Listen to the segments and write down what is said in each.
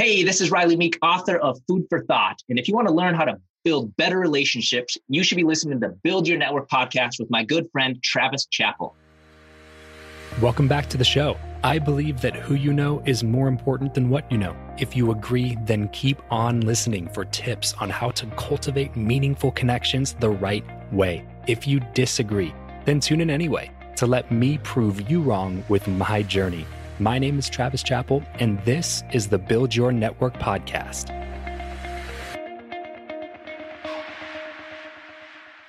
Hey, this is Riley Meek, author of Food for Thought. And if you want to learn how to build better relationships, you should be listening to Build Your Network podcast with my good friend, Travis Chappell. Welcome back to the show. I believe that who you know is more important than what you know. If you agree, then keep on listening for tips on how to cultivate meaningful connections the right way. If you disagree, then tune in anyway to let me prove you wrong with my journey my name is Travis Chappell, and this is the Build Your Network podcast.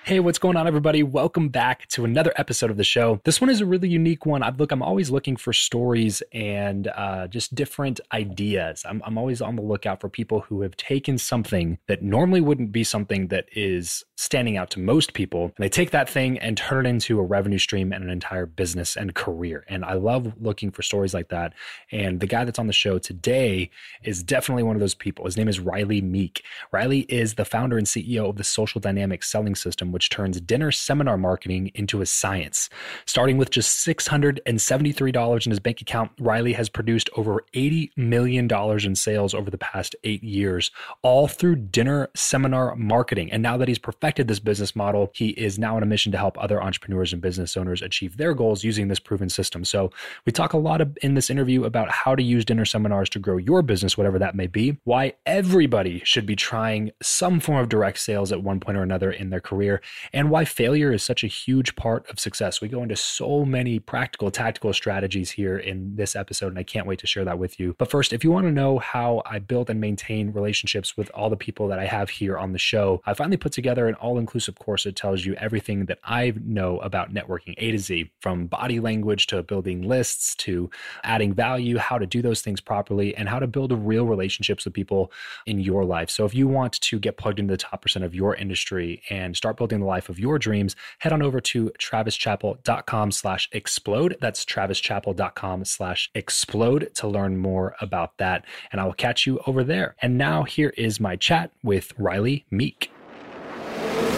Hey, what's going on, everybody? Welcome back to another episode of the show. This one is a really unique one. I look, I'm always looking for stories and uh, just different ideas. I'm, I'm always on the lookout for people who have taken something that normally wouldn't be something that is standing out to most people, and they take that thing and turn it into a revenue stream and an entire business and career. And I love looking for stories like that. And the guy that's on the show today is definitely one of those people. His name is Riley Meek. Riley is the founder and CEO of the Social Dynamics Selling System which turns dinner seminar marketing into a science. Starting with just $673 in his bank account, Riley has produced over $80 million in sales over the past eight years, all through dinner seminar marketing. And now that he's perfected this business model, he is now on a mission to help other entrepreneurs and business owners achieve their goals using this proven system. So we talk a lot of, in this interview about how to use dinner seminars to grow your business, whatever that may be, why everybody should be trying some form of direct sales at one point or another in their career, and why failure is such a huge part of success. We go into so many practical, tactical strategies here in this episode, and I can't wait to share that with you. But first, if you want to know how I build and maintain relationships with all the people that I have here on the show, I finally put together an all inclusive course that tells you everything that I know about networking A to Z, from body language to building lists to adding value, how to do those things properly, and how to build real relationships with people in your life. So if you want to get plugged into the top percent of your industry and start building the life of your dreams, head on over to travischappell.com slash explode. That's travischappell.com slash explode to learn more about that. And I will catch you over there. And now here is my chat with Riley Meek.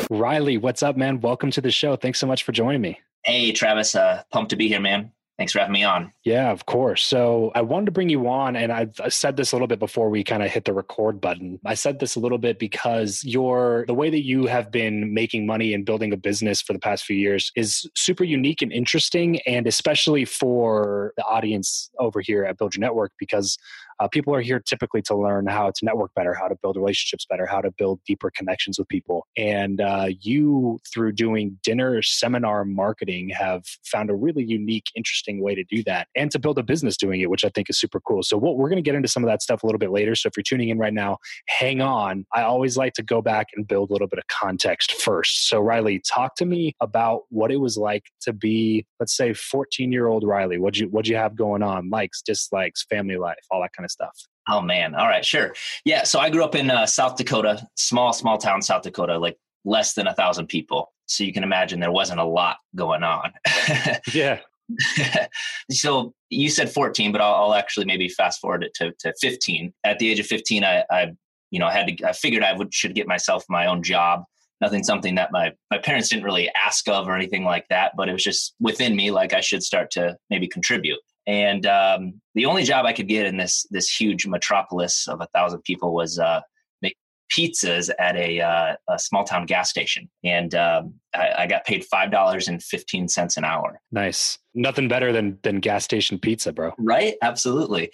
Riley, what's up, man? Welcome to the show. Thanks so much for joining me. Hey, Travis. Uh, pumped to be here, man. Thanks for having me on. Yeah, of course. So I wanted to bring you on, and I've said this a little bit before we kind of hit the record button. I said this a little bit because your the way that you have been making money and building a business for the past few years is super unique and interesting, and especially for the audience over here at Build Your Network because Uh, people are here typically to learn how to network better, how to build relationships better, how to build deeper connections with people. And uh, you, through doing dinner seminar marketing, have found a really unique, interesting way to do that and to build a business doing it, which I think is super cool. So, what, we're going to get into some of that stuff a little bit later. So, if you're tuning in right now, hang on. I always like to go back and build a little bit of context first. So, Riley, talk to me about what it was like to be, let's say, 14 year old Riley. What'd you What'd you have going on? Likes, dislikes, family life, all that kind of stuff. Oh man. All right, sure. Yeah. So I grew up in uh, South Dakota, small, small town, South Dakota, like less than a thousand people. So you can imagine there wasn't a lot going on. yeah. so you said 14, but I'll, I'll, actually maybe fast forward it to, to 15. At the age of 15, I, I you know, I had to, I figured I would, should get myself my own job. Nothing, something that my, my parents didn't really ask of or anything like that, but it was just within me, like I should start to maybe contribute. And um, the only job I could get in this this huge metropolis of a thousand people was uh, make pizzas at a, uh, a small town gas station, and um, I, I, got paid five dollars and fifteen cents an hour. Nice, nothing better than than gas station pizza, bro. Right? Absolutely.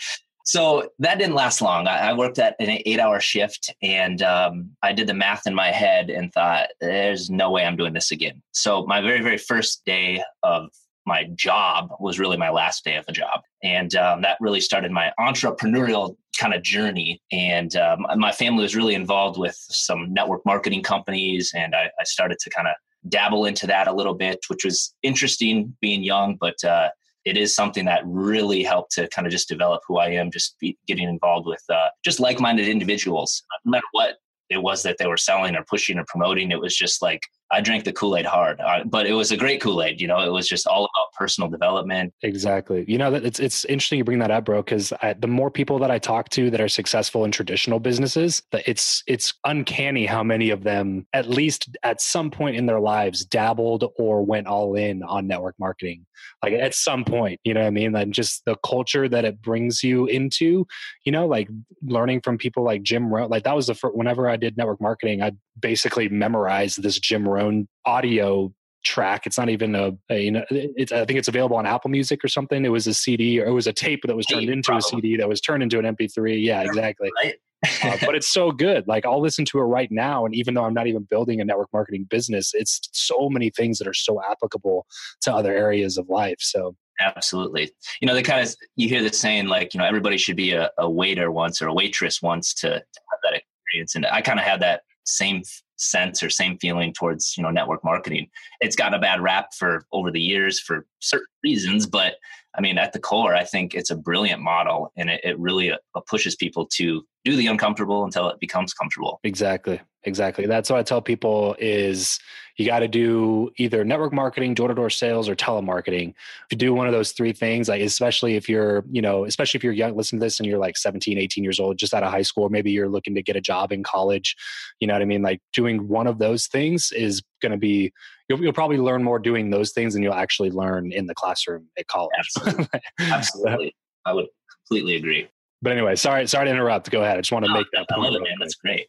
So that didn't last long. I, I worked at an eight hour shift and um, I did the math in my head and thought, there's no way I'm doing this again. So my very, very first day of my job was really my last day of the job. And um, that really started my entrepreneurial kind of journey. And um, my family was really involved with some network marketing companies. And I, I started to kind of dabble into that a little bit, which was interesting being young, but uh, it is something that really helped to kind of just develop who I am, just getting involved with uh, just like minded individuals, no matter what it was that they were selling or pushing or promoting. It was just like I drank the Kool Aid hard, uh, but it was a great Kool Aid. You know, it was just all about personal development. Exactly. You know, that it's it's interesting you bring that up, bro. Because the more people that I talk to that are successful in traditional businesses, it's it's uncanny how many of them, at least at some point in their lives, dabbled or went all in on network marketing. Like at some point, you know what I mean? And just the culture that it brings you into. You know, like learning from people like Jim Rohn. Like that was the first. Whenever I did network marketing, I basically memorized this Jim Rohn audio track. It's not even a, a you know, it's, I think it's available on Apple Music or something. It was a CD or it was a tape that was turned into a CD that was turned into an MP3. Yeah, exactly. Right. uh, but it's so good. Like I'll listen to it right now, and even though I'm not even building a network marketing business, it's so many things that are so applicable to other areas of life. So absolutely, you know, the kind of you hear the saying like, you know, everybody should be a, a waiter once or a waitress once to, to have that experience, and I kind of had that same sense or same feeling towards you know network marketing. It's got a bad rap for over the years for certain reasons but i mean at the core i think it's a brilliant model and it, it really uh, pushes people to do the uncomfortable until it becomes comfortable. Exactly. Exactly. That's what i tell people is you got to do either network marketing door-to-door sales or telemarketing. If you do one of those three things like especially if you're you know especially if you're young listen to this and you're like 17 18 years old just out of high school maybe you're looking to get a job in college you know what i mean? Like doing one of those things is going to be you'll, you'll probably learn more doing those things than you'll actually learn in the classroom at college. Absolutely, absolutely. i would completely agree but anyway, sorry, sorry to interrupt. Go ahead. I just want to no, make that. I love it, man. That's great.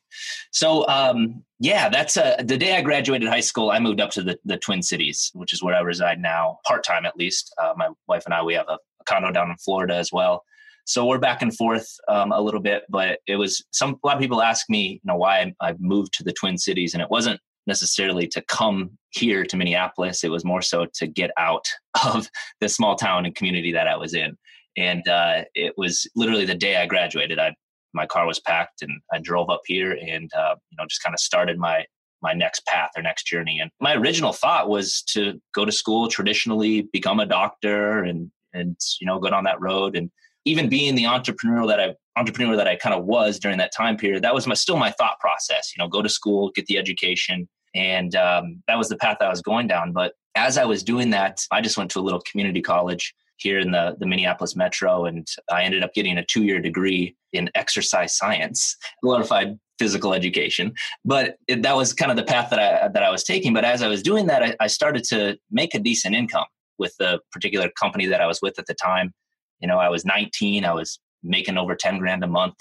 So, um, yeah, that's uh, the day I graduated high school. I moved up to the, the Twin Cities, which is where I reside now, part time at least. Uh, my wife and I, we have a, a, condo down in Florida as well. So we're back and forth um, a little bit, but it was some. A lot of people ask me, you know, why I, I moved to the Twin Cities, and it wasn't necessarily to come here to Minneapolis. It was more so to get out of the small town and community that I was in and uh, it was literally the day I graduated. I my car was packed, and I drove up here, and uh, you know, just kind of started my my next path or next journey. And my original thought was to go to school traditionally, become a doctor, and and you know, go down that road. And even being the entrepreneur that I entrepreneur that I kind of was during that time period, that was my still my thought process. You know, go to school, get the education, and um, that was the path I was going down. But as I was doing that, I just went to a little community college here in the, the Minneapolis metro. And I ended up getting a two year degree in exercise science, glorified physical education. But it, that was kind of the path that I, that I was taking. But as I was doing that, I, I started to make a decent income with the particular company that I was with at the time. You know, I was 19, I was making over 10 grand a month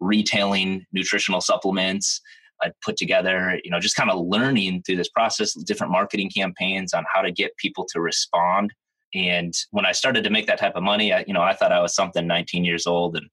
retailing nutritional supplements. I'd put together, you know, just kind of learning through this process, different marketing campaigns on how to get people to respond and when I started to make that type of money, I, you know, I thought I was something 19 years old and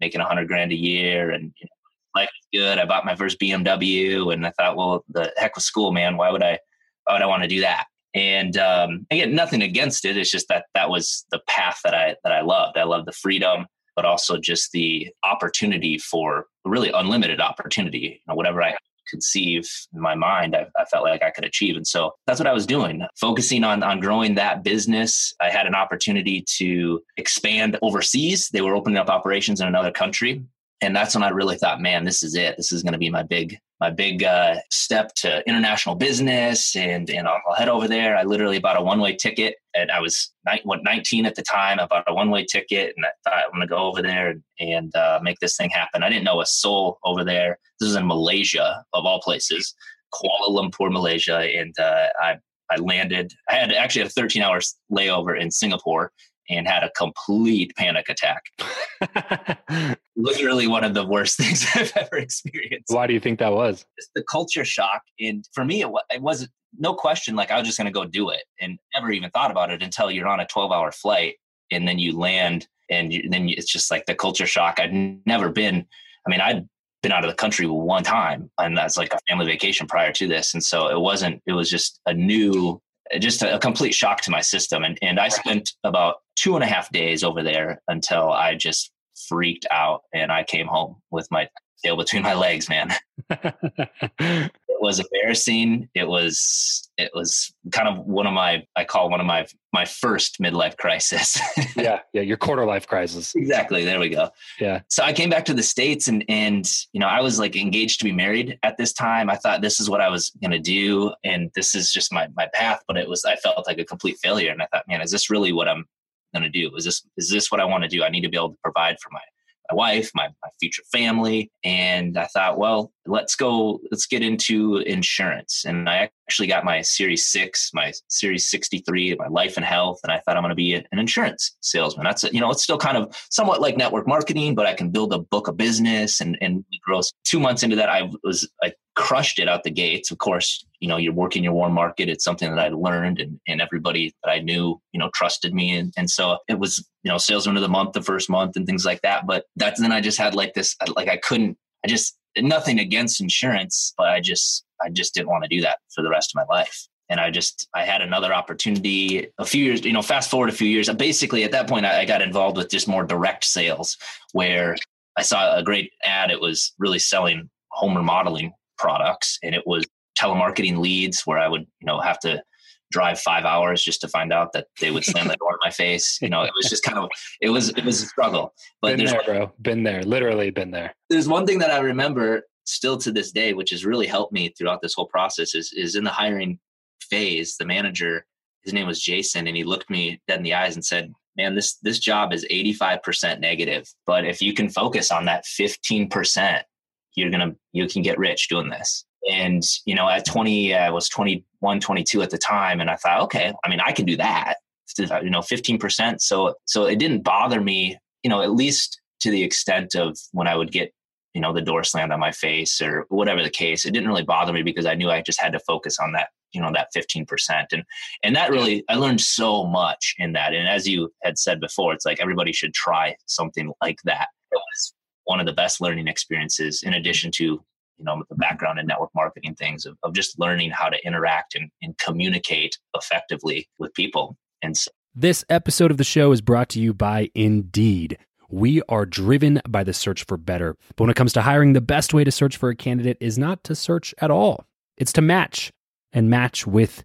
making a hundred grand a year and you know, life is good. I bought my first BMW and I thought, well, the heck with school, man. Why would I, why would I want to do that? And um, again, nothing against it. It's just that that was the path that I, that I loved. I loved the freedom, but also just the opportunity for really unlimited opportunity. You know, whatever I conceive in my mind, I, I, felt like I could achieve. And so that's what I was doing, focusing on, on growing that business. I had an opportunity to expand overseas. They were opening up operations in another country and that's when I really thought, man, this is it. This is going to be my big my big uh, step to international business, and and I'll, I'll, head over there. I literally bought a one way ticket, and I was ni- what, 19 at the time. I bought a one way ticket, and I thought I'm going to go over there and, and uh, make this thing happen. I didn't know a soul over there. This is in Malaysia, of all places, Kuala Lumpur, Malaysia, and uh, I I landed. I had actually a 13 hours layover in Singapore, and had a complete panic attack. Literally one of the worst things I've ever experienced. Why do you think that was? The culture shock. And for me, it, it was no question like I was just going to go do it and never even thought about it until you're on a 12 hour flight and then you land and you, then it's just like the culture shock. I'd never been, I mean, I'd been out of the country one time and that's like a family vacation prior to this. And so it wasn't, it was just a new just a, a, complete shock to my system. And, and I spent about two and a half days over there until I just freaked out and I came home with my tail between my legs, man. was embarrassing. It was it was kind of one of my I call one of my my first midlife crisis. yeah, yeah, your quarter life crisis. Exactly. There we go. Yeah. So I came back to the states and and you know I was like engaged to be married at this time. I thought this is what I was going to do and this is just my my path. But it was I felt like a complete failure and I thought, man, is this really what I'm going to do? Is this is this what I want to do? I need to be able to provide for my my wife, my, my future family. And I thought, well, let's go, let's get into insurance. And I actually got my Series 6, my Series 63, my life and health. And I thought I'm going to be an insurance salesman. That's, a, you know, it's still kind of somewhat like network marketing, but I can build a book of business and, and grow. Two months into that, I was, I crushed it out the gates. Of course, you know, you're working your warm market. It's something that I learned and, and everybody that I knew, you know, trusted me. And, and so it was, you know, salesman of the month, the first month and things like that. But that's then I just had like this, like I couldn't, I just, nothing against insurance, but I just, I just didn't want to do that for the rest of my life. And I just, I had another opportunity a few years, you know, fast forward a few years. Basically, at that point, I got involved with just more direct sales where I saw a great ad. It was really selling home remodeling products and it was telemarketing leads where I would, you know, have to drive five hours just to find out that they would slam the door in my face. You know, it was just kind of it was it was a struggle. But been there, bro. Been there. Literally been there. There's one thing that I remember still to this day, which has really helped me throughout this whole process, is is in the hiring phase, the manager, his name was Jason, and he looked me dead in the eyes and said, Man, this this job is 85% negative. But if you can focus on that 15%, you're gonna you can get rich doing this. And you know at 20 i was 21 22 at the time and i thought okay i mean i can do that. Uh, you know 15% so so it didn't bother me you know at least to the extent of when i would get you know the door slammed on my face or whatever the case it didn't really bother me because i knew i just had to focus on that you know that 15% and and that really i learned so much in that. And as you had said before it's like everybody should try something like that. It was one of the best learning experiences in addition to you know the background in network marketing things of, of just learning how to interact and, and communicate effectively with people. And so this episode of the show is brought to you by indeed. We are driven by the search for better. But when it comes to hiring the best way to search for a candidate is not to search at all. It's to match and match with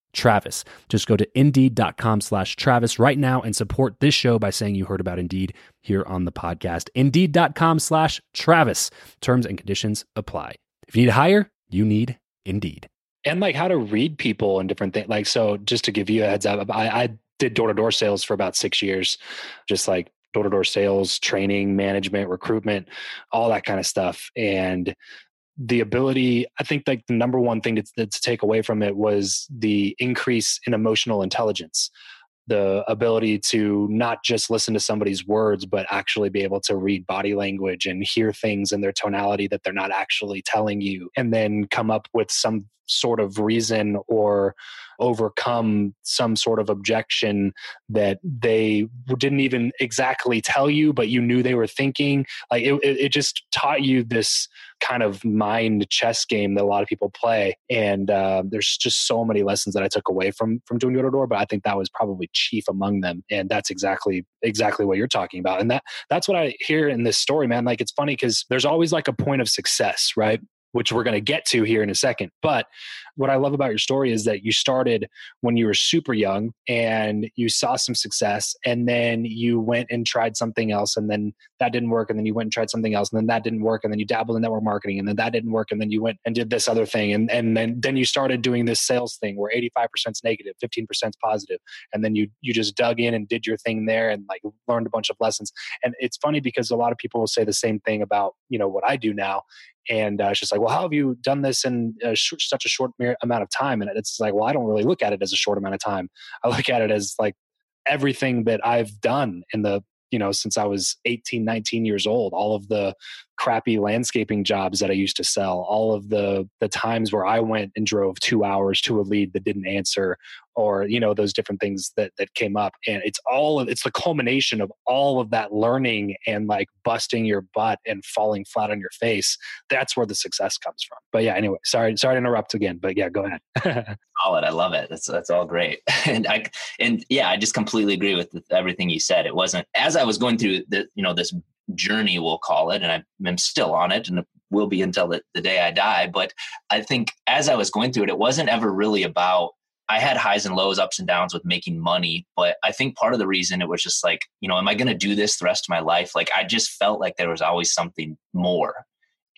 Travis. Just go to indeed.com slash Travis right now and support this show by saying you heard about Indeed here on the podcast. Indeed.com slash Travis. Terms and conditions apply. If you need to hire, you need Indeed. And like how to read people and different things. Like, so just to give you a heads up, I, I did door to door sales for about six years, just like door to door sales, training, management, recruitment, all that kind of stuff. And the ability, I think like the number one thing to, to take away from it was the increase in emotional intelligence. The ability to not just listen to somebody's words, but actually be able to read body language and hear things in their tonality that they're not actually telling you, and then come up with some sort of reason or overcome some sort of objection that they didn't even exactly tell you, but you knew they were thinking. Like it, it just taught you this kind of mind chess game that a lot of people play. And uh, there's just so many lessons that I took away from from doing door to door, but I think that was probably chief among them. And that's exactly exactly what you're talking about. And that that's what I hear in this story, man. Like it's funny because there's always like a point of success, right? Which we're going to get to here in a second. But what I love about your story is that you started when you were super young and you saw some success, and then you went and tried something else, and then that didn't work, and then you went and tried something else, and then that didn't work, and then you dabbled in network marketing, and then that didn't work, and then you went and did this other thing, and and then then you started doing this sales thing where 85% is negative, 15% is positive, and then you you just dug in and did your thing there, and like learned a bunch of lessons. And it's funny because a lot of people will say the same thing about you know what I do now, and uh, it's just like, well, how have you done this in a sh- such a short amount of time? And it's like, well, I don't really look at it as a short amount of time. I look at it as like everything that I've done in the you know since i was 18 19 years old all of the crappy landscaping jobs that i used to sell all of the the times where i went and drove two hours to a lead that didn't answer or you know those different things that that came up and it's all of it's the culmination of all of that learning and like busting your butt and falling flat on your face. That's where the success comes from. But yeah anyway sorry sorry to interrupt again but yeah go ahead. Solid i love it. That's that's all great. And i and yeah i just completely agree with everything you said. It wasn't as i was going through the you know this journey we'll call it and i'm still on it and will be until the, the day i die but i think as i was going through it it wasn't ever really about I had highs and lows, ups and downs with making money. But I think part of the reason it was just like, you know, am I going to do this the rest of my life? Like, I just felt like there was always something more.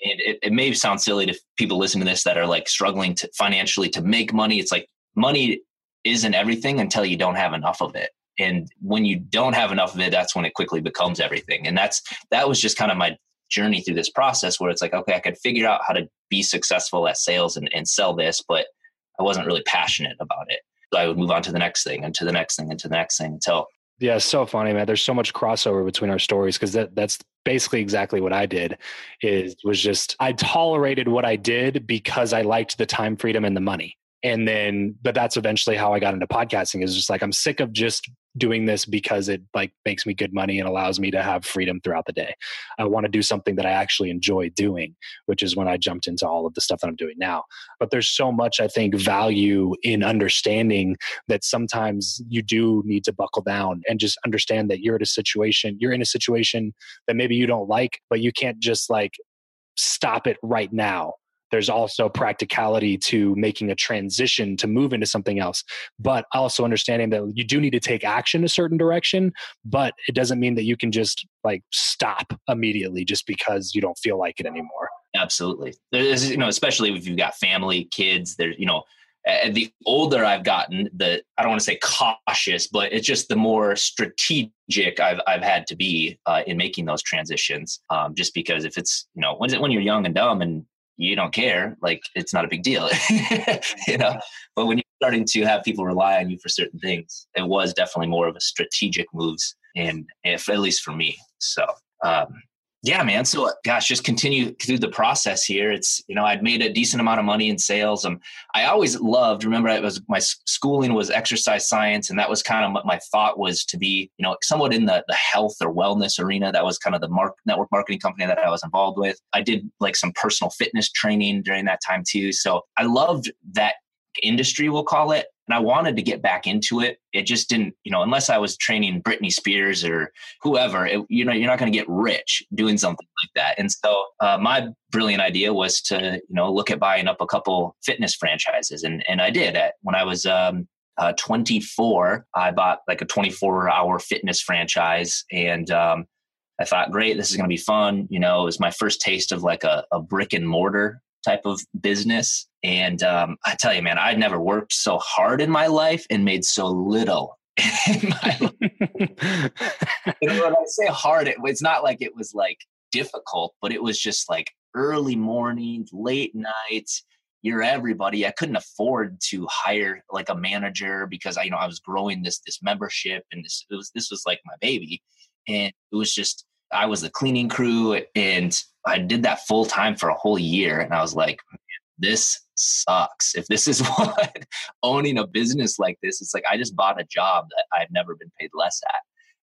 And it, it may sound silly to people listening to this that are like struggling to financially to make money. It's like money isn't everything until you don't have enough of it. And when you don't have enough of it, that's when it quickly becomes everything. And that's that was just kind of my journey through this process where it's like, okay, I could figure out how to be successful at sales and, and sell this, but I wasn't really passionate about it. So I would move on to the next thing and to the next thing and to the next thing until yeah, it's so funny, man. There's so much crossover between our stories because that that's basically exactly what I did. Is was just I tolerated what I did because I liked the time freedom and the money and then but that's eventually how i got into podcasting is just like i'm sick of just doing this because it like makes me good money and allows me to have freedom throughout the day. I want to do something that i actually enjoy doing which is when i jumped into all of the stuff that i'm doing now. But there's so much i think value in understanding that sometimes you do need to buckle down and just understand that you're at a situation you're in a situation that maybe you don't like but you can't just like stop it right now there's also practicality to making a transition to move into something else but also understanding that you do need to take action a certain direction but it doesn't mean that you can just like stop immediately just because you don't feel like it anymore absolutely there's you know especially if you've got family kids there's you know the older I've gotten, the I don't want to say cautious, but it's just the more strategic I've I've had to be uh, in making those transitions. Um, just because if it's you know when when you're young and dumb and you don't care, like it's not a big deal, you know. But when you're starting to have people rely on you for certain things, it was definitely more of a strategic moves, and if at least for me. So um, yeah, man. So, gosh, just continue through the process here. It's you know, I'd made a decent amount of money in sales. Um, I always loved. Remember, it was my schooling was exercise science, and that was kind of what my thought was to be. You know, somewhat in the the health or wellness arena. That was kind of the mark, network marketing company that I was involved with. I did like some personal fitness training during that time too. So I loved that industry, we'll call it. And I wanted to get back into it. It just didn't, you know, unless I was training Britney Spears or whoever, it, you know, you're not going to get rich doing something like that. And so uh, my brilliant idea was to, you know, look at buying up a couple fitness franchises. And, and I did. At, when I was um, uh, 24, I bought like a 24 hour fitness franchise. And um, I thought, great, this is going to be fun. You know, it was my first taste of like a, a brick and mortar type of business. And um, I tell you, man, I'd never worked so hard in my life and made so little in my life. when I say hard, it, it's not like it was like difficult, but it was just like early mornings, late nights. You're everybody. I couldn't afford to hire like a manager because I, you know, I was growing this this membership, and this was this was like my baby, and it was just I was the cleaning crew, and I did that full time for a whole year, and I was like, this sucks. If this is what owning a business like this, it's like I just bought a job that I've never been paid less at,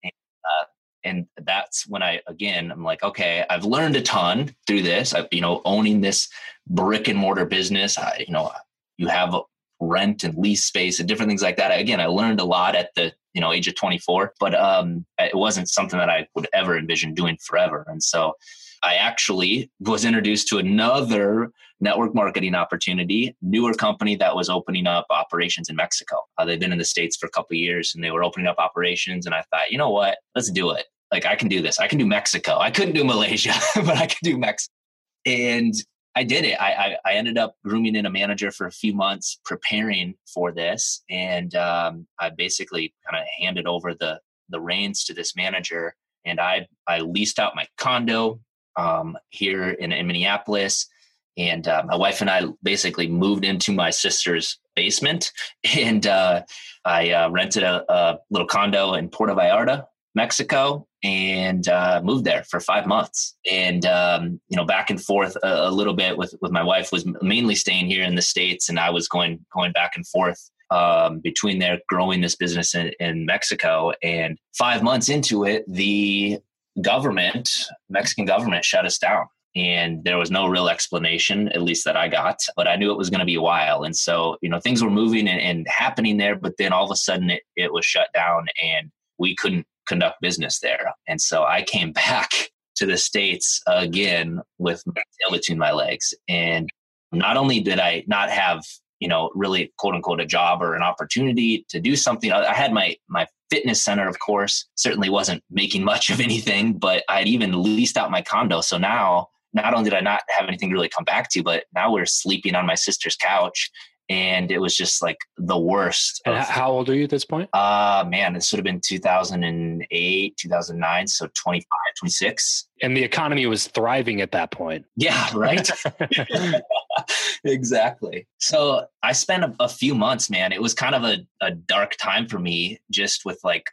and, uh, and that's when I again I'm like, okay, I've learned a ton through this. I, you know, owning this brick and mortar business. I, you know, you have rent and lease space and different things like that. Again, I learned a lot at the you know age of 24, but um, it wasn't something that I would ever envision doing forever. And so I actually was introduced to another network marketing opportunity, newer company that was opening up operations in Mexico. Uh, they've been in the States for a couple years and they were opening up operations. And I thought, you know what? Let's do it. Like, I can do this. I can do Mexico. I couldn't do Malaysia, but I can do Mexico. And I did it. I, I, I, ended up grooming in a manager for a few months, preparing for this, and um, I basically kind of handed over the the reins to this manager. And I I leased out my condo um, here in, in, Minneapolis. And uh, my wife and I basically moved into my sister's basement, and uh, I uh, rented a, a, little condo in Puerto Vallarta, Mexico, and uh, moved there for five months. And um, you know, back and forth a, a, little bit with with my wife was mainly staying here in the states, and I was going going back and forth um, between there, growing this business in, in Mexico. And five months into it, the government, Mexican government, shut us down. And there was no real explanation, at least that I got, but I knew it was going to be a while. And so, you know, things were moving and, and happening there, but then all of a sudden it, it was shut down and we couldn't conduct business there. And so I came back to the States again with my tail between my legs. And not only did I not have you know really quote unquote a job or an opportunity to do something i had my my fitness center of course certainly wasn't making much of anything but i'd even leased out my condo. So now not only did i not have anything to really come back to but now we're sleeping on my sister's couch and it was just like the worst. Of, how old are you at this point? Uh man, this would have been 2008, 2009, so 25, 26. And the economy was thriving at that point. Yeah, right. exactly. So I spent a, a, few months, man. It was kind of a, a dark time for me, just with like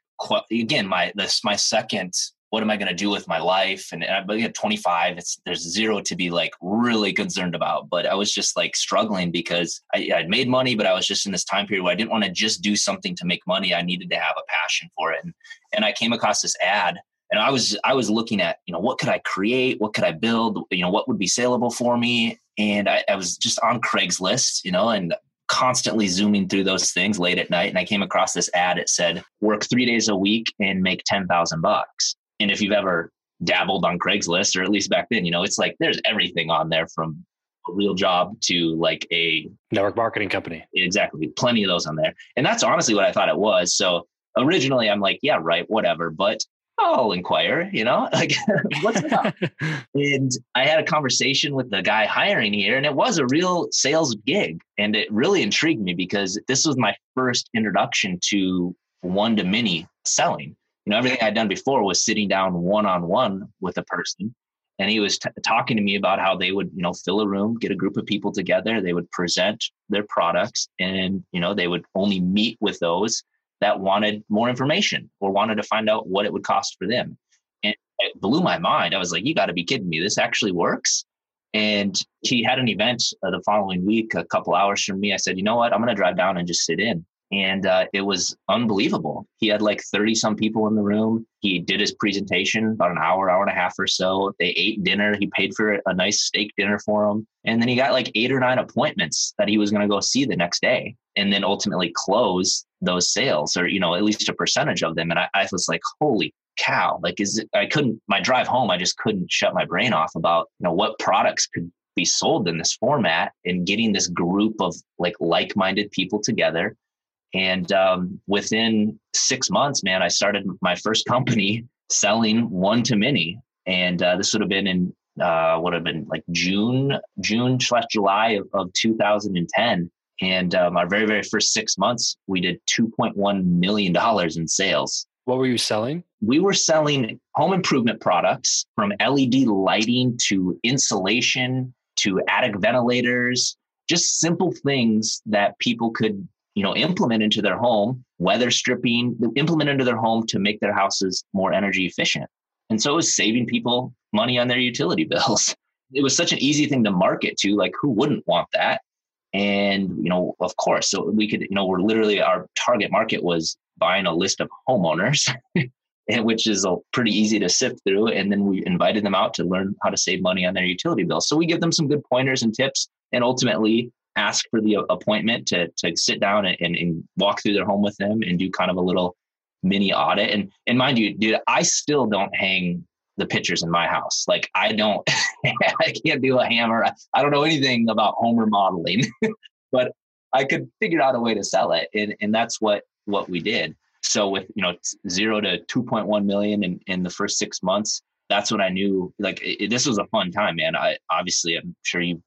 again my this my second what am I going to do with my life? And I'm at 25. It's there's zero to be like really concerned about. But I was just like struggling because I, I'd made money, but I was just in this time period where I didn't want to just do something to make money. I needed to have a passion for it. And and I came across this ad and I was I was looking at you know what could I create, what could I build, you know what would be saleable for me, and I, I was just on Craigslist, you know, and constantly zooming through those things late at night, and I came across this ad. It said work three days a week and make ten thousand bucks. And if you've ever dabbled on Craigslist, or at least back then, you know, it's like there's everything on there from a real job to like a network marketing company. Exactly. Plenty of those on there. And that's honestly what I thought it was. So originally I'm like, yeah, right, whatever. But I'll inquire, you know, like what's it up? and I had a conversation with the guy hiring here, and it was a real sales gig. And it really intrigued me because this was my first introduction to one to many selling you know everything i'd done before was sitting down one on one with a person. And he was t- talking to me about how they would you know fill a room get a group of people together. They would present their products and you know they would only meet with those that wanted more information or wanted to find out what it would cost for them. And it blew my mind. I was like you got to be kidding me. This actually works? And he had an event uh, the following week a couple hours from me. I said you know what? I'm going to drive down and just sit in and uh, it was unbelievable. He had like 30 some people in the room. He did his presentation about an hour, hour and a half or so. They ate dinner. He paid for a nice steak dinner for them. And then he got like eight or nine appointments that he was going to go see the next day and then ultimately close those sales or, you know, at least a percentage of them. And I, I was like, holy cow. Like, is it, I couldn't, my drive home, I just couldn't shut my brain off about, you know, what products could be sold in this format and getting this group of like like-minded people together and um, within six months, man, I started my first company selling one to many. And uh, this would have been in uh, would have been like June, June slash July of, of 2010. And um, our very, very first six months, we did $2.1 million in sales. What were you selling? We were selling home improvement products from LED lighting to insulation to attic ventilators, just simple things that people could you know implement into their home weather stripping implement into their home to make their houses more energy efficient. And so it was saving people money on their utility bills. It was such an easy thing to market to like who wouldn't want that? And you know of course so we could you know we're literally our target market was buying a list of homeowners which is a, pretty easy to sift through. And then we invited them out to learn how to save money on their utility bills. So we give them some good pointers and tips. And ultimately ask for the appointment to to sit down and, and, walk through their home with them and do kind of a little mini audit. And and mind you, dude, I still don't hang the pictures in my house. Like I don't, I can't do a hammer. I don't know anything about home remodeling, but I could figure out a way to sell it, and and that's what what we did. So with you know zero to two point one million in in the first six months, that's when I knew like it, this was a fun time, man. I obviously I'm sure you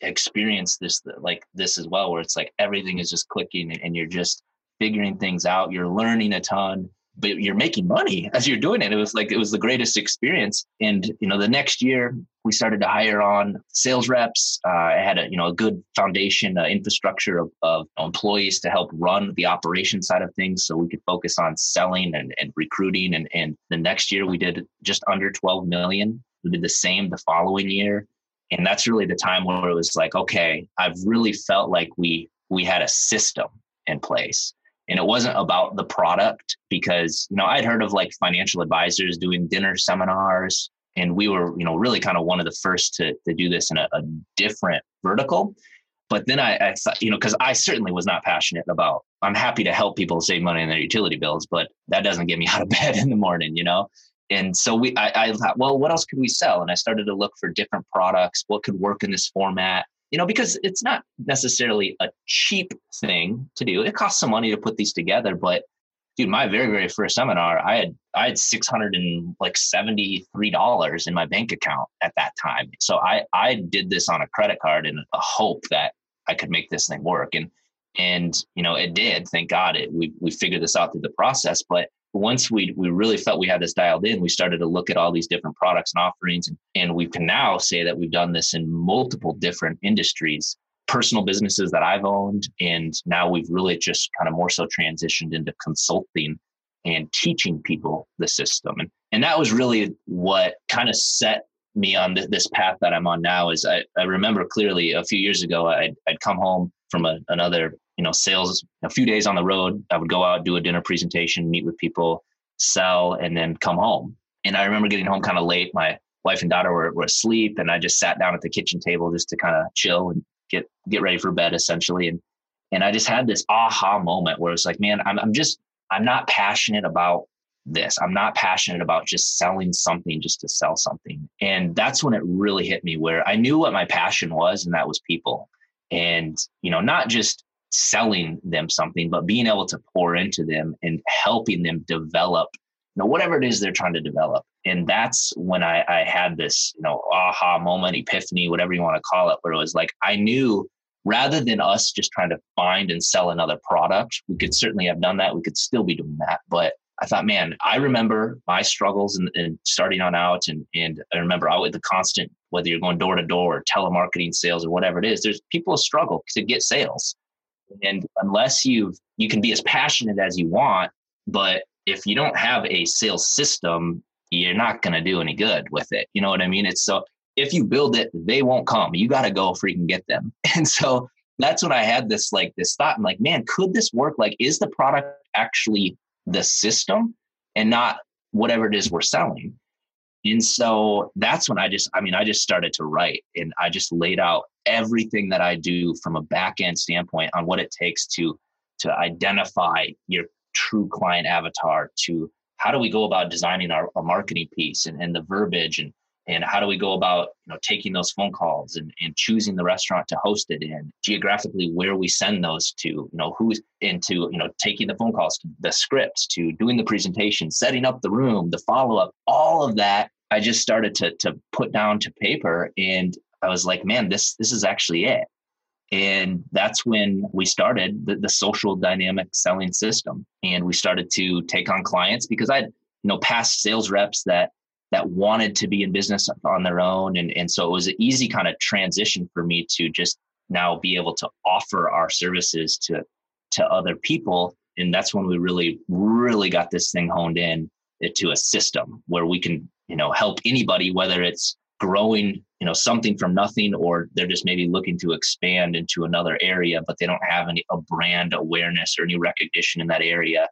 experience this like this as well where it's like everything is just clicking and you're just figuring things out. You're learning a ton but you're making money as you're doing it. It was like it was the greatest experience. And you know the next year we started to hire on sales reps. Uh, i had a you know a good foundation uh, infrastructure of, of employees to help run the operation side of things so we could focus on selling and, and recruiting. And, and the next year we did just under 12 million. We did the same the following year and that's really the time where it was like okay i've really felt like we we had a system in place and it wasn't about the product because you know i'd heard of like financial advisors doing dinner seminars and we were you know really kind of one of the first to, to do this in a, a different vertical but then I, I thought, you know, because I certainly was not passionate about. I'm happy to help people save money on their utility bills, but that doesn't get me out of bed in the morning, you know and so we I, I thought well what else could we sell? And i started to look for different products what could work in this format you know because it's not necessarily a cheap thing to do. It costs some money to put these together but dude my very very first seminar i had i had 673 dollars in my bank account at that time. So i i did this on a credit card in a hope that i could make this thing work. And and you know it did. Thank god it we we figured this out through the process. But once we we really felt we had this dialed in, we started to look at all these different products and offerings, and, and we can now say that we've done this in multiple different industries, personal businesses that I've owned, and now we've really just kind of more so transitioned into consulting and teaching people the system, and and that was really what kind of set me on this path that I'm on now. Is I, I remember clearly a few years ago I'd, I'd come home from a, another you know sales a few days on the road i would go out do a dinner presentation meet with people sell and then come home. And i remember getting home kind of late. My wife and daughter were, were asleep and i just sat down at the kitchen table just to kind of chill and get get ready for bed essentially. And and i just had this aha moment where it's like man i'm, I'm just i'm not passionate about this. I'm not passionate about just selling something just to sell something. And that's when it really hit me where i knew what my passion was and that was people. And you know not just selling them something, but being able to pour into them and helping them develop, you know, whatever it is they're trying to develop. And that's when I, I had this, you know, aha moment, epiphany, whatever you want to call it, where it was like I knew rather than us just trying to find and sell another product, we could certainly have done that. We could still be doing that. But I thought, man, I remember my struggles and, starting on out, and and I remember out with the constant whether you're going door to door, or telemarketing sales, or whatever it is. There's people struggle to get sales, and unless you've you can be as passionate as you want, but if you don't have a sales system, you're not going to do any good with it. You know what I mean? It's so if you build it, they won't come. You got to go freaking get them. And so that's when I had this like this thought. I'm like, man, could this work? Like, is the product actually the system and not whatever it is we're selling. And so that's when I just, I mean, I just started to write and I just laid out everything that I do from a back end standpoint on what it takes to to identify your true client avatar, to how do we go about designing our, our marketing piece and, and the verbiage and and how do we go about you know taking those phone calls and, and choosing the restaurant to host it in geographically where we send those to you know who's into you know taking the phone calls the scripts to doing the presentation setting up the room the follow-up all of that i just started to to put down to paper and i was like man this this is actually it and that's when we started the, the social dynamic selling system and we started to take on clients because i you know past sales reps that that wanted to be in business on their own. And, and so it was an easy kind of transition for me to just now be able to offer our services to, to other people. And that's when we really, really got this thing honed in to a system where we can, you know, help anybody, whether it's growing, you know, something from nothing, or they're just maybe looking to expand into another area, but they don't have any a brand awareness or any recognition in that area.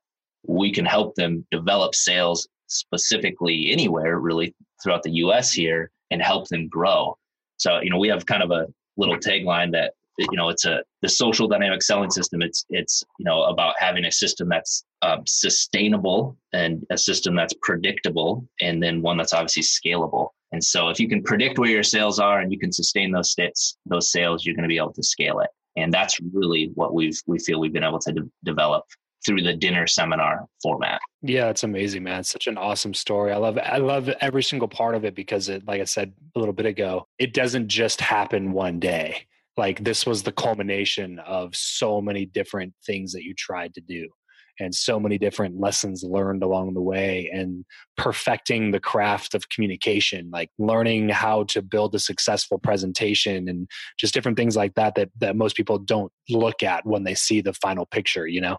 We can help them develop sales specifically anywhere really throughout the US here and help them grow. So, you know, we have kind of a little tagline that you know it's a the social dynamic selling system it's it's you know about having a system that's um, sustainable and a system that's predictable and then one that's obviously scalable and so if you can predict where your sales are and you can sustain those stats those sales you're going to be able to scale it and that's really what we've we feel we've been able to de- develop through the dinner seminar format. Yeah, it's amazing, man. It's such an awesome story. I love I love every single part of it because it like I said a little bit ago, it doesn't just happen one day. Like this was the culmination of so many different things that you tried to do and so many different lessons learned along the way and perfecting the craft of communication like learning how to build a successful presentation and just different things like that that that most people don't look at when they see the final picture you know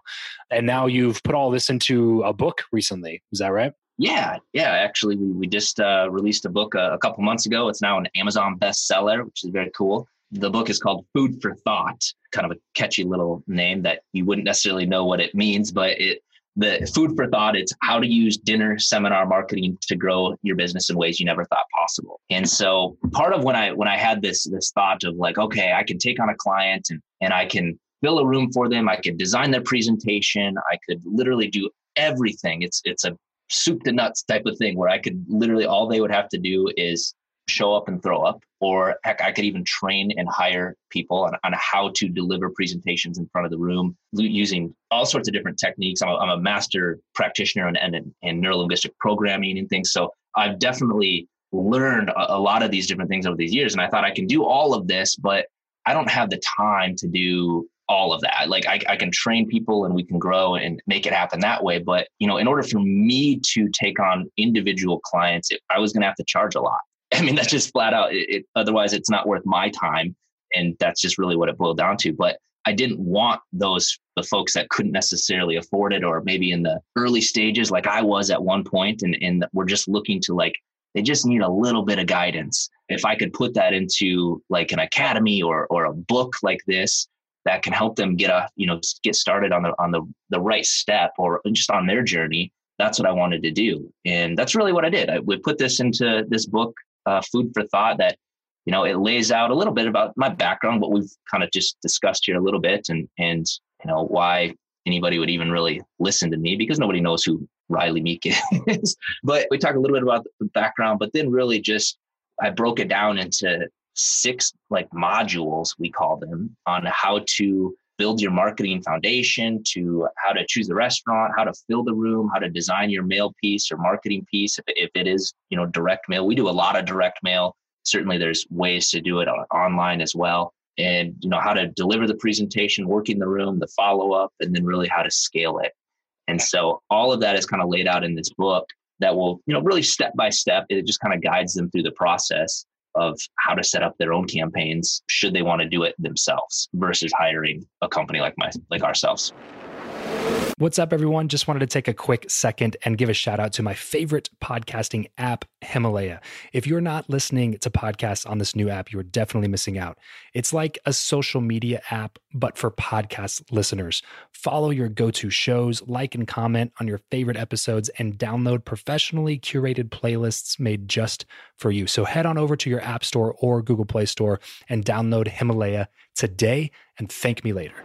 and now you've put all this into a book recently is that right yeah, yeah. Actually, we, we just uh, released a book a, a couple months ago. It's now an Amazon bestseller, which is very cool. The book is called Food for Thought, kind of a catchy little name that you wouldn't necessarily know what it means, but it the food for thought it's how to use dinner seminar marketing to grow your business in ways you never thought possible. And so part of when i when i had this this thought of like okay i can take on a client and and i can fill a room for them i could design their presentation i could literally do everything. It's it's a soup to nuts type of thing where i could literally all they would have to do is show up and throw up, or heck, I could even train and hire people on, on how to deliver presentations in front of the room using all sorts of different techniques. I'm a, I'm a master practitioner in, in, in neurolinguistic programming and things. So I've definitely learned a, a lot of these different things over these years. And I thought I can do all of this, but I don't have the time to do all of that. Like I, I, can train people and we can grow and make it happen that way. But you know, in order for me to take on individual clients, I was going to have to charge a lot. I mean, that's just flat out. It, it, otherwise, it's not worth my time, and that's just really what it boiled down to. But I didn't want those the folks that couldn't necessarily afford it, or maybe in the early stages, like I was at one point, and and we're just looking to like they just need a little bit of guidance. If I could put that into like an academy or or a book like this that can help them get a you know get started on the on the the right step or just on their journey that's what I wanted to do. And that's really what I did. I would put this into this book uh, food for thought that you know it lays out a little bit about my background what we've kind of just discussed here a little bit and and you know why anybody would even really listen to me because nobody knows who riley meek is. But we talk a little bit about the background but then really just i broke it down into six like modules we call them on how to build your marketing foundation to how to choose the restaurant, how to fill the room, how to design your mail piece or marketing piece. If, if it is, you know, direct mail, we do a lot of direct mail. Certainly there's ways to do it online as well. And, you know, how to deliver the presentation, working the room, the follow up, and then really how to scale it. And so all of that is kind of laid out in this book that will, you know, really step by step, it just kind of guides them through the process of how to set up their own campaigns should they want to do it themselves versus hiring a company like my like ourselves. What's up, everyone? Just wanted to take a quick second and give a shout out to my favorite podcasting app, Himalaya. If you're not listening to podcasts on this new app, you're definitely missing out. It's like a social media app, but for podcast listeners. Follow your go to shows, like and comment on your favorite episodes, and download professionally curated playlists made just for you. So head on over to your App Store or Google Play Store and download Himalaya today and thank me later.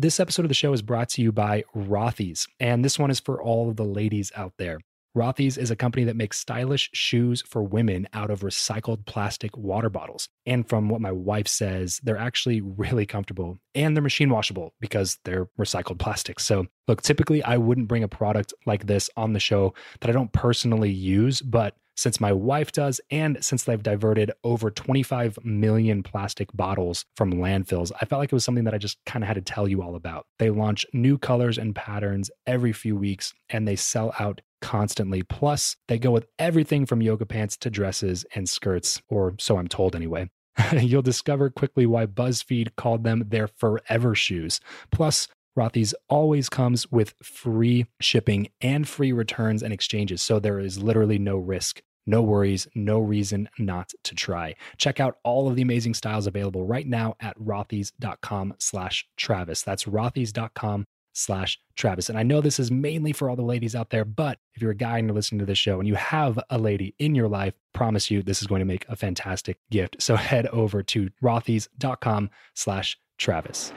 This episode of the show is brought to you by Rothy's, and this one is for all of the ladies out there. Rothy's is a company that makes stylish shoes for women out of recycled plastic water bottles. And from what my wife says, they're actually really comfortable and they're machine washable because they're recycled plastic. So, look, typically I wouldn't bring a product like this on the show that I don't personally use, but since my wife does, and since they've diverted over 25 million plastic bottles from landfills, I felt like it was something that I just kind of had to tell you all about. They launch new colors and patterns every few weeks, and they sell out constantly. Plus, they go with everything from yoga pants to dresses and skirts, or so I'm told anyway. You'll discover quickly why BuzzFeed called them their forever shoes. Plus, Rothy's always comes with free shipping and free returns and exchanges, so there is literally no risk. No worries, no reason not to try. Check out all of the amazing styles available right now at rothys.com slash Travis. That's rothys.com slash Travis. And I know this is mainly for all the ladies out there, but if you're a guy and you're listening to this show and you have a lady in your life, promise you this is going to make a fantastic gift. So head over to rothys.com slash Travis.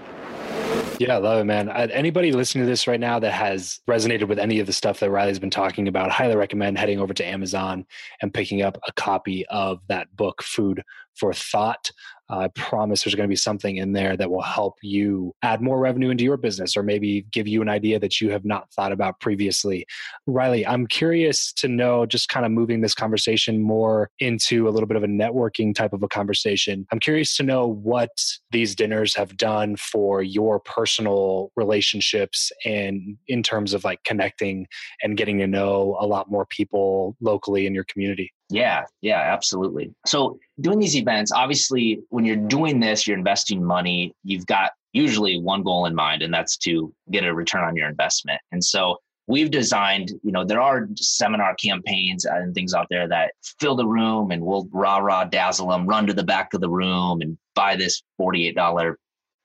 Yeah, I love it, man. Uh, anybody listening to this right now that has resonated with any of the stuff that Riley's been talking about, highly recommend heading over to Amazon and picking up a copy of that book, Food for Thought. I promise there's going to be something in there that will help you add more revenue into your business or maybe give you an idea that you have not thought about previously. Riley, I'm curious to know, just kind of moving this conversation more into a little bit of a networking type of a conversation. I'm curious to know what these dinners have done for your personal relationships and in terms of like connecting and getting to know a lot more people locally in your community. Yeah, yeah, absolutely. So, doing these events, obviously, when you're doing this, you're investing money. You've got usually one goal in mind, and that's to get a return on your investment. And so, we've designed, you know, there are seminar campaigns and things out there that fill the room and we'll rah rah dazzle them, run to the back of the room and buy this $48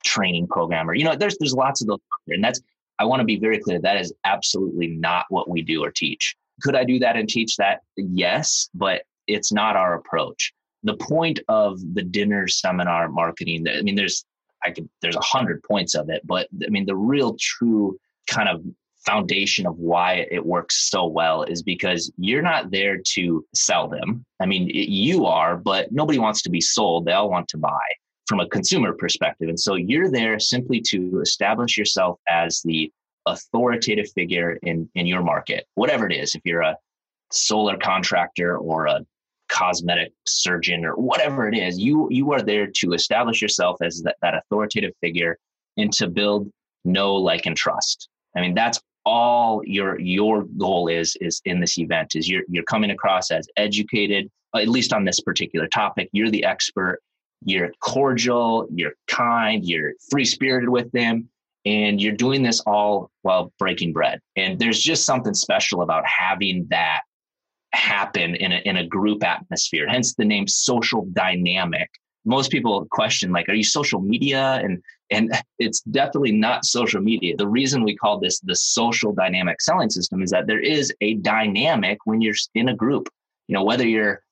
training program. Or, you know, there's there's lots of those And that's I want to be very clear that is absolutely not what we do or teach. Could I do that and teach that? Yes, but it's not our approach. The point of the dinner seminar marketing, I mean, there's I could there's a hundred points of it, but I mean the real true kind of foundation of why it works so well is because you're not there to sell them. I mean, it, you are, but nobody wants to be sold. They all want to buy from a consumer perspective. And so you're there simply to establish yourself as the authoritative figure in in your market, whatever it is. If you're a solar contractor or a cosmetic surgeon or whatever it is, you you are there to establish yourself as that, that authoritative figure and to build know, like, and trust. I mean, that's all your your goal is is in this event is you're you're coming across as educated, at least on this particular topic. You're the expert. You're cordial. You're kind. You're free spirited with them and you're doing this all while breaking bread. And there's just something special about having that happen in a, in a group atmosphere hence the name social dynamic. Most people question like are you social media? And and it's definitely not social media. The reason we call this the social dynamic selling system is that there is a dynamic when you're in a group. You know whether you're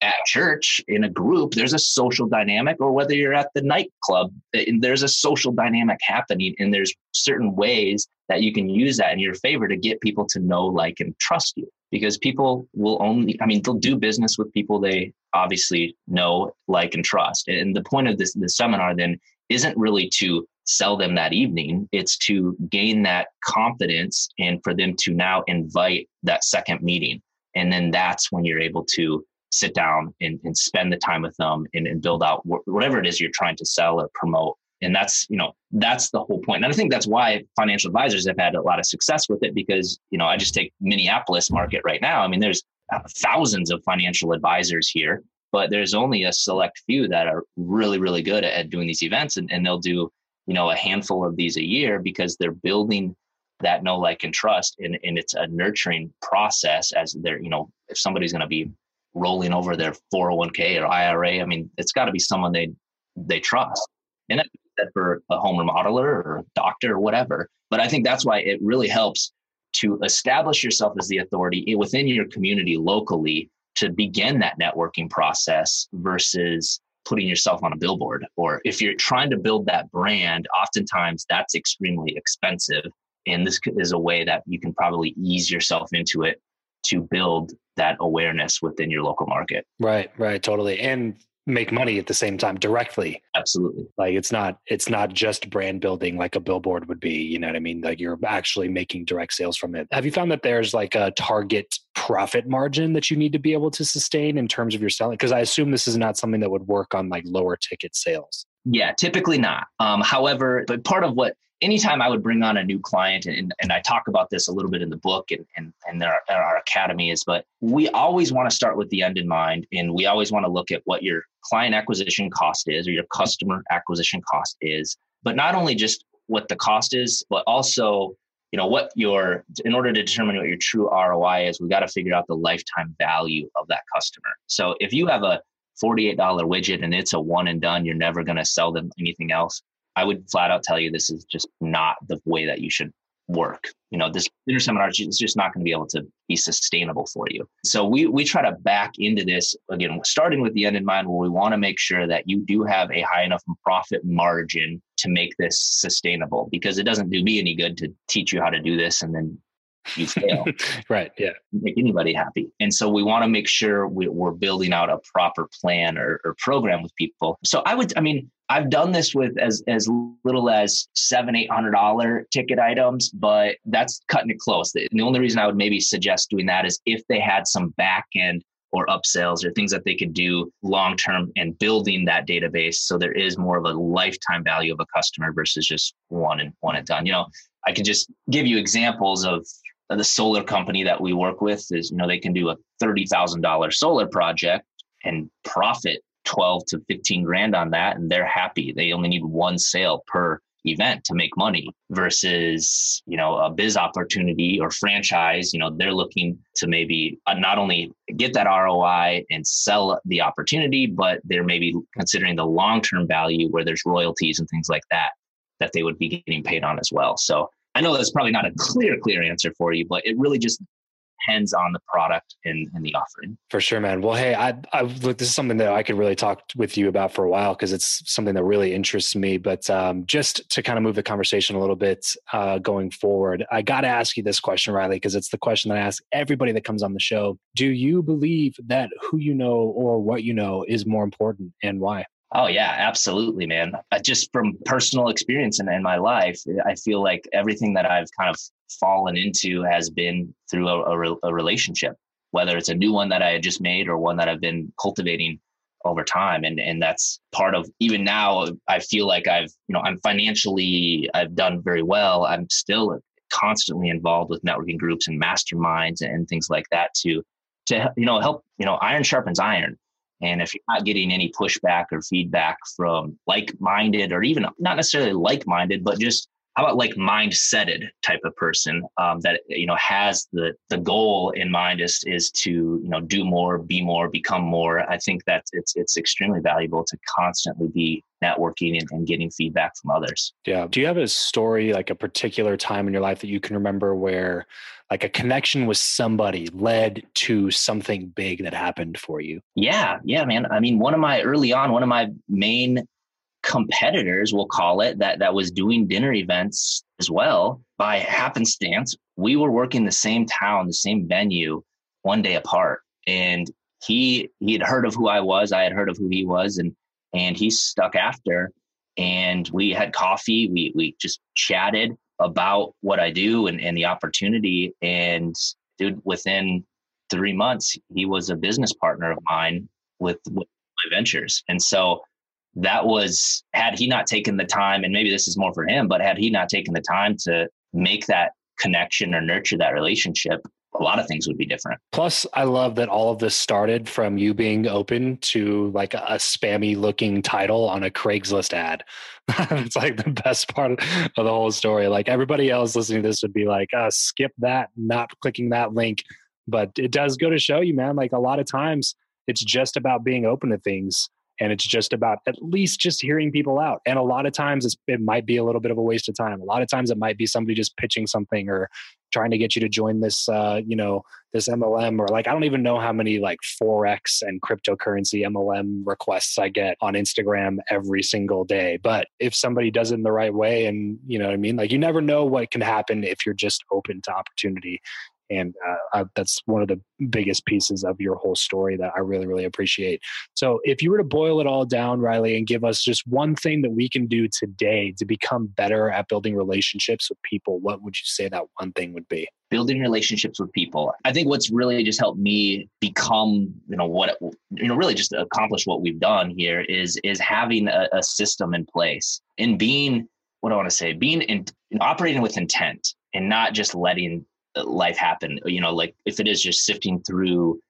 at church in a group, there's a social dynamic, or whether you're at the nightclub, eh, there's a social dynamic happening. And there's certain ways that you can use that in your favor to get people to know, like, and trust you. Because people will only, I mean, they'll do business with people they obviously know, like, and trust. And the point of this, this seminar then isn't really to sell them that evening, it's to gain that confidence and for them to now invite that second meeting. And then that's when you're able to sit down and, and spend the time with them and, and build out wh- whatever it is you're trying to sell or promote And that's, you know, that's the whole point. And I think that's why financial advisors have had a lot of success with it because, you know, I just take Minneapolis market right now. I mean, there's uh, thousands of financial advisors here, but there's only a select few that are really, really good at doing these events and, and they'll do, you know, a handful of these a year because they're building that know, like, and trust. And, and it's a nurturing process as they're, you know, if somebody's going to be rolling over their 401k or IRA, I mean, it's got to be someone they they trust. And that for a home remodeler or doctor or whatever. But I think that's why it really helps to establish yourself as the authority within your community locally to begin that networking process versus putting yourself on a billboard. Or if you're trying to build that brand, oftentimes that's extremely expensive. And this is a way that you can probably ease yourself into it to build that awareness within your local market. Right, right, totally. And make money at the same time directly. Absolutely. Like it's not it's not just brand building like a billboard would be, you know what I mean? Like you're actually making direct sales from it. Have you found that there's like a target profit margin that you need to be able to sustain in terms of your selling? Because I assume this is not something that would work on like lower ticket sales. Yeah, typically not. Um, however, but part of what anytime I would bring on a new client, and, and I talk about this a little bit in the book and, and, and our, our academy is, but we always want to start with the end in mind. And we always want to look at what your client acquisition cost is or your customer acquisition cost is, but not only just what the cost is, but also you know what your in order to determine what your true ROI is, we got to figure out the lifetime value of that customer. So if you have a $48 widget and it's a one and done, you're never going to sell them anything else. I would flat out tell you this is just not the way that you should work. You know, this dinner seminar is just not going to be able to be sustainable for you. So we we try to back into this again, starting with the end in mind, where we want to make sure that you do have a high enough profit margin to make this sustainable. Because it doesn't do me any good to teach you how to do this and then you fail. right. Yeah. Make anybody happy. And so we want to make sure we, are building out a proper plan or, or program with people. So I would, I mean, I've done this with as as little as seven, eight hundred dollar ticket items, but that's cutting it close. The, the only reason I would maybe suggest doing that is if they had some back end or upsells or things that they could do long term and building that database so there is more of a lifetime value of a customer versus just one and one and done. You know, I can just give you examples of the solar company that we work with is you know they can do a $30,000 solar project and profit 12 to 15 grand on that and they're happy. They only need one sale per event to make money versus you know a biz opportunity or franchise. You know they're looking to maybe uh, not only get that ROI and sell the opportunity but they're maybe considering the long-term value where there's royalties and things like that that they would be getting paid on as well. So I know that's probably not a clear, clear answer for you, but it really just depends on the product and, and the offering. For sure, man. Well, hey, I, I look, this is something that I could really talk with you about for a while because it's something that really interests me. But um, just to kind of move the conversation a little bit uh, going forward, I got to ask you this question, Riley, because it's the question that I ask everybody that comes on the show. Do you believe that who you know or what you know is more important and why? Oh yeah, absolutely, man. Uh, just from personal experience in, in my life, I feel like everything that I've kind of fallen into has been through a, a, a relationship, whether it's a new one that I had just made or one that I've been cultivating over time. And and that's part of even now. I feel like I've you know I'm financially I've done very well. I'm still constantly involved with networking groups and masterminds and things like that to to you know help you know iron sharpens iron and if you're not getting any pushback or feedback from like minded or even not necessarily like minded, but just how about like mindseted type of person um, that you know has the the goal in mind is is to you know do more be more become more. I think that it's it's extremely valuable to constantly be networking and, and getting feedback from others. Yeah. Do you have a story like a particular time in your life that you can remember where like a connection with somebody led to something big that happened for you? Yeah. Yeah man. I mean one of my early on one of my main competitors, we'll call it, that that was doing dinner events as well. By happenstance, we were working the same town, the same venue, one day apart. And he he had heard of who I was, I had heard of who he was, and and he stuck after. And we had coffee. We we just chatted about what I do and, and the opportunity. And dude, within three months, he was a business partner of mine with, with my ventures. And so that was had he not taken the time and maybe this is more for him but had he not taken the time to make that connection or nurture that relationship a lot of things would be different. Plus, I love that all of this started from you being open to like a, spammy looking title on a Craigslist ad. it's like the best part of, the whole story. Like everybody else listening to this would be like, uh, skip that, not clicking that link. But it does go to show you, man, like a lot of times it's just about being open to things and it's just about at least just hearing people out and a lot of times it might be a little bit of a waste of time. A lot of times it might be somebody just pitching something or trying to get you to join this uh, you know this mlm or like i don't even know how many like forex and cryptocurrency mlm requests i get on instagram every single day but if somebody does it in the right way and you know what i mean? Like you never know what can happen if you're just open to opportunity and uh, that's one of the biggest pieces of your whole story that I really, really appreciate. So, if you were to boil it all down, Riley, and give us just one thing that we can do today to become better at building relationships with people, what would you say that one thing would be? Building relationships with people. I think what's really just helped me become, you know, what you know, really just accomplish what we've done here is is having a, a system in place and being what I want to say, being in operating with intent and not just letting life happen you know like if it is just sifting through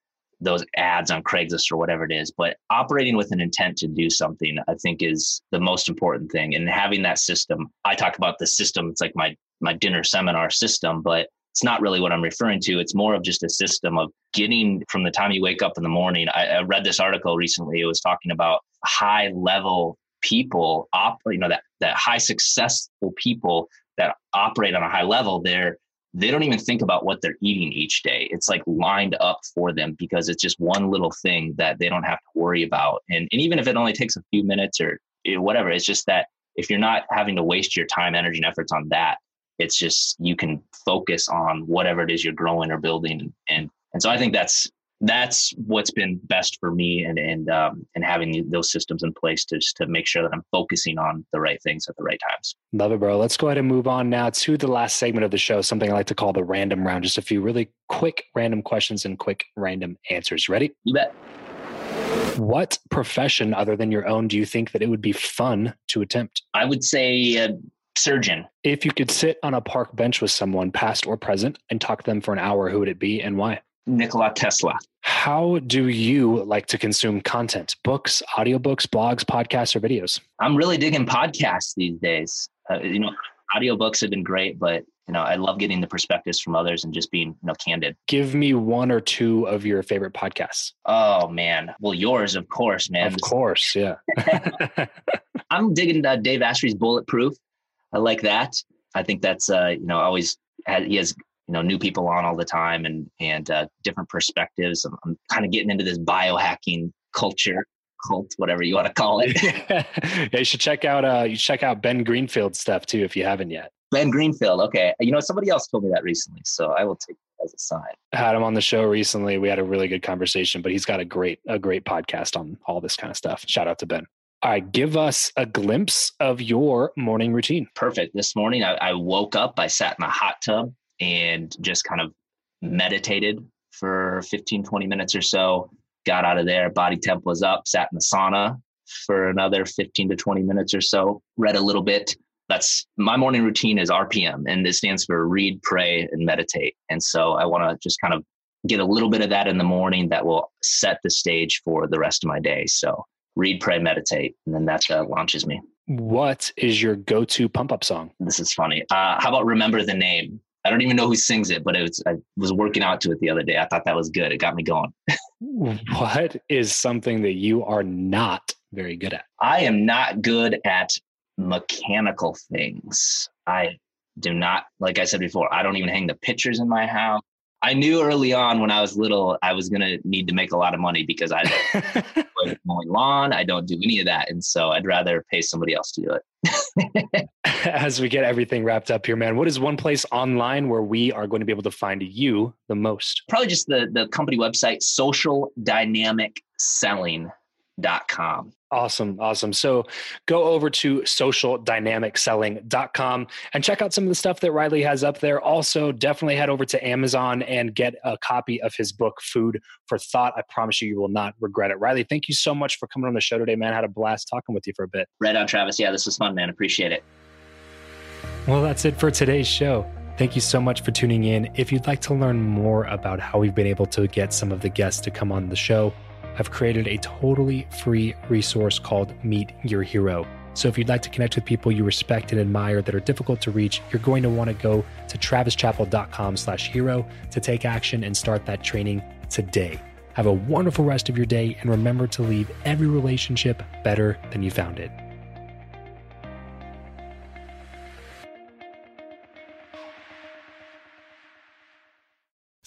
those ads on Craigslist or whatever it is, but operating with an intent to do something, I think is the most important thing. And having that system, I talk about the system. It's like my my dinner seminar system, but it's not really what I'm referring to. It's more of just a system of getting from the time you wake up in the morning. I, I read this article recently. It was talking about high level people, op, you know, that that high successful people that operate on a high level. They're they don't even think about what they're eating each day. It's like lined up for them because it's just one little thing that they don't have to worry about. And, and even if it only takes a few minutes or eh, whatever, it's just that if you're not having to waste your time, energy, and efforts on that, it's just you can focus on whatever it is you're growing or building. And and so I think that's that's what's been best for me and and um, and having those systems in place to just to make sure that I'm focusing on the right things at the right times. Love it, bro. Let's go ahead and move on now to the last segment of the show, something I like to call the random round. Just a few really quick random questions and quick random answers. Ready? You bet. What profession other than your own do you think that it would be fun to attempt? I would say uh, surgeon. If you could sit on a park bench with someone, past or present, and talk to them for an hour, who would it be and why? Nikola Tesla. How do you like to consume content? Books, audiobooks, blogs, podcasts, or videos? I'm really digging podcasts these days. Uh, you know, audiobooks have been great, but you know, I love getting the perspectives from others and just being, you know, candid. Give me one or two of your favorite podcasts. Oh man. Well, yours, of course, man. Of course. Yeah. I'm digging uh, Dave Asprey's Bulletproof. I like that. I think that's, uh, you know, always had, he has you know new people on all the time and and uh, different perspectives. I'm, I'm kind of getting into this biohacking culture cult, whatever you want to call it. yeah, you should check out uh you check out Ben Greenfield stuff too if you haven't yet. Ben Greenfield, okay. You know somebody else told me that recently, so I will take as a sign. I had him on the show recently. We had a really good conversation, but he's got a great a great podcast on all this kind of stuff. Shout out to Ben. All right, give us a glimpse of your morning routine. Perfect. This morning I, I woke up, I sat in a hot tub, and just kind of meditated for 15, 20 minutes or so. Got out of there, body temp was up, sat in the sauna for another 15 to 20 minutes or so, read a little bit. That's my morning routine is RPM, and it stands for read, pray, and meditate. And so I want to just kind of get a little bit of that in the morning that will set the stage for the rest of my day. So read, pray, meditate, and then that uh, launches me. What is your go-to pump-up song? This is funny. Uh, how about "Remember the Name"? I don't even know who sings it, but it was, I was working out to it the other day. I thought that was good. It got me going. what is something that you are not very good at? I am not good at mechanical things. I do not, like I said before, I don't even hang the pictures in my house. I knew early on when I was little, I was going to need to make a lot of money because I don't mowing lawn. I don't do any of that. And so I'd rather pay somebody else to do it. As we get everything wrapped up here, man, what is one place online where we are going to be able to find you the most? Probably just the, the company website, Social Dynamic Selling socialdynamicselling.com. Awesome. Awesome. So go over to socialdynamicselling.com and check out some of the stuff that Riley has up there. Also, definitely head over to Amazon and get a copy of his book, Food for Thought. I promise you, you will not regret it. Riley, thank you so much for coming on the show today, man. I had a blast talking with you for a bit. Right on, Travis. Yeah, this was fun, man. Appreciate it. Well, that's it for today's show. Thank you so much for tuning in. If you'd like to learn more about how we've been able to get some of the guests to come on the show, I've created a totally free resource called Meet Your Hero. So if you'd like to connect with people you respect and admire that are difficult to reach, you're going to want to go to travischappell.com slash hero to take action and start that training today. Have a wonderful rest of your day and remember to leave every relationship better than you found it.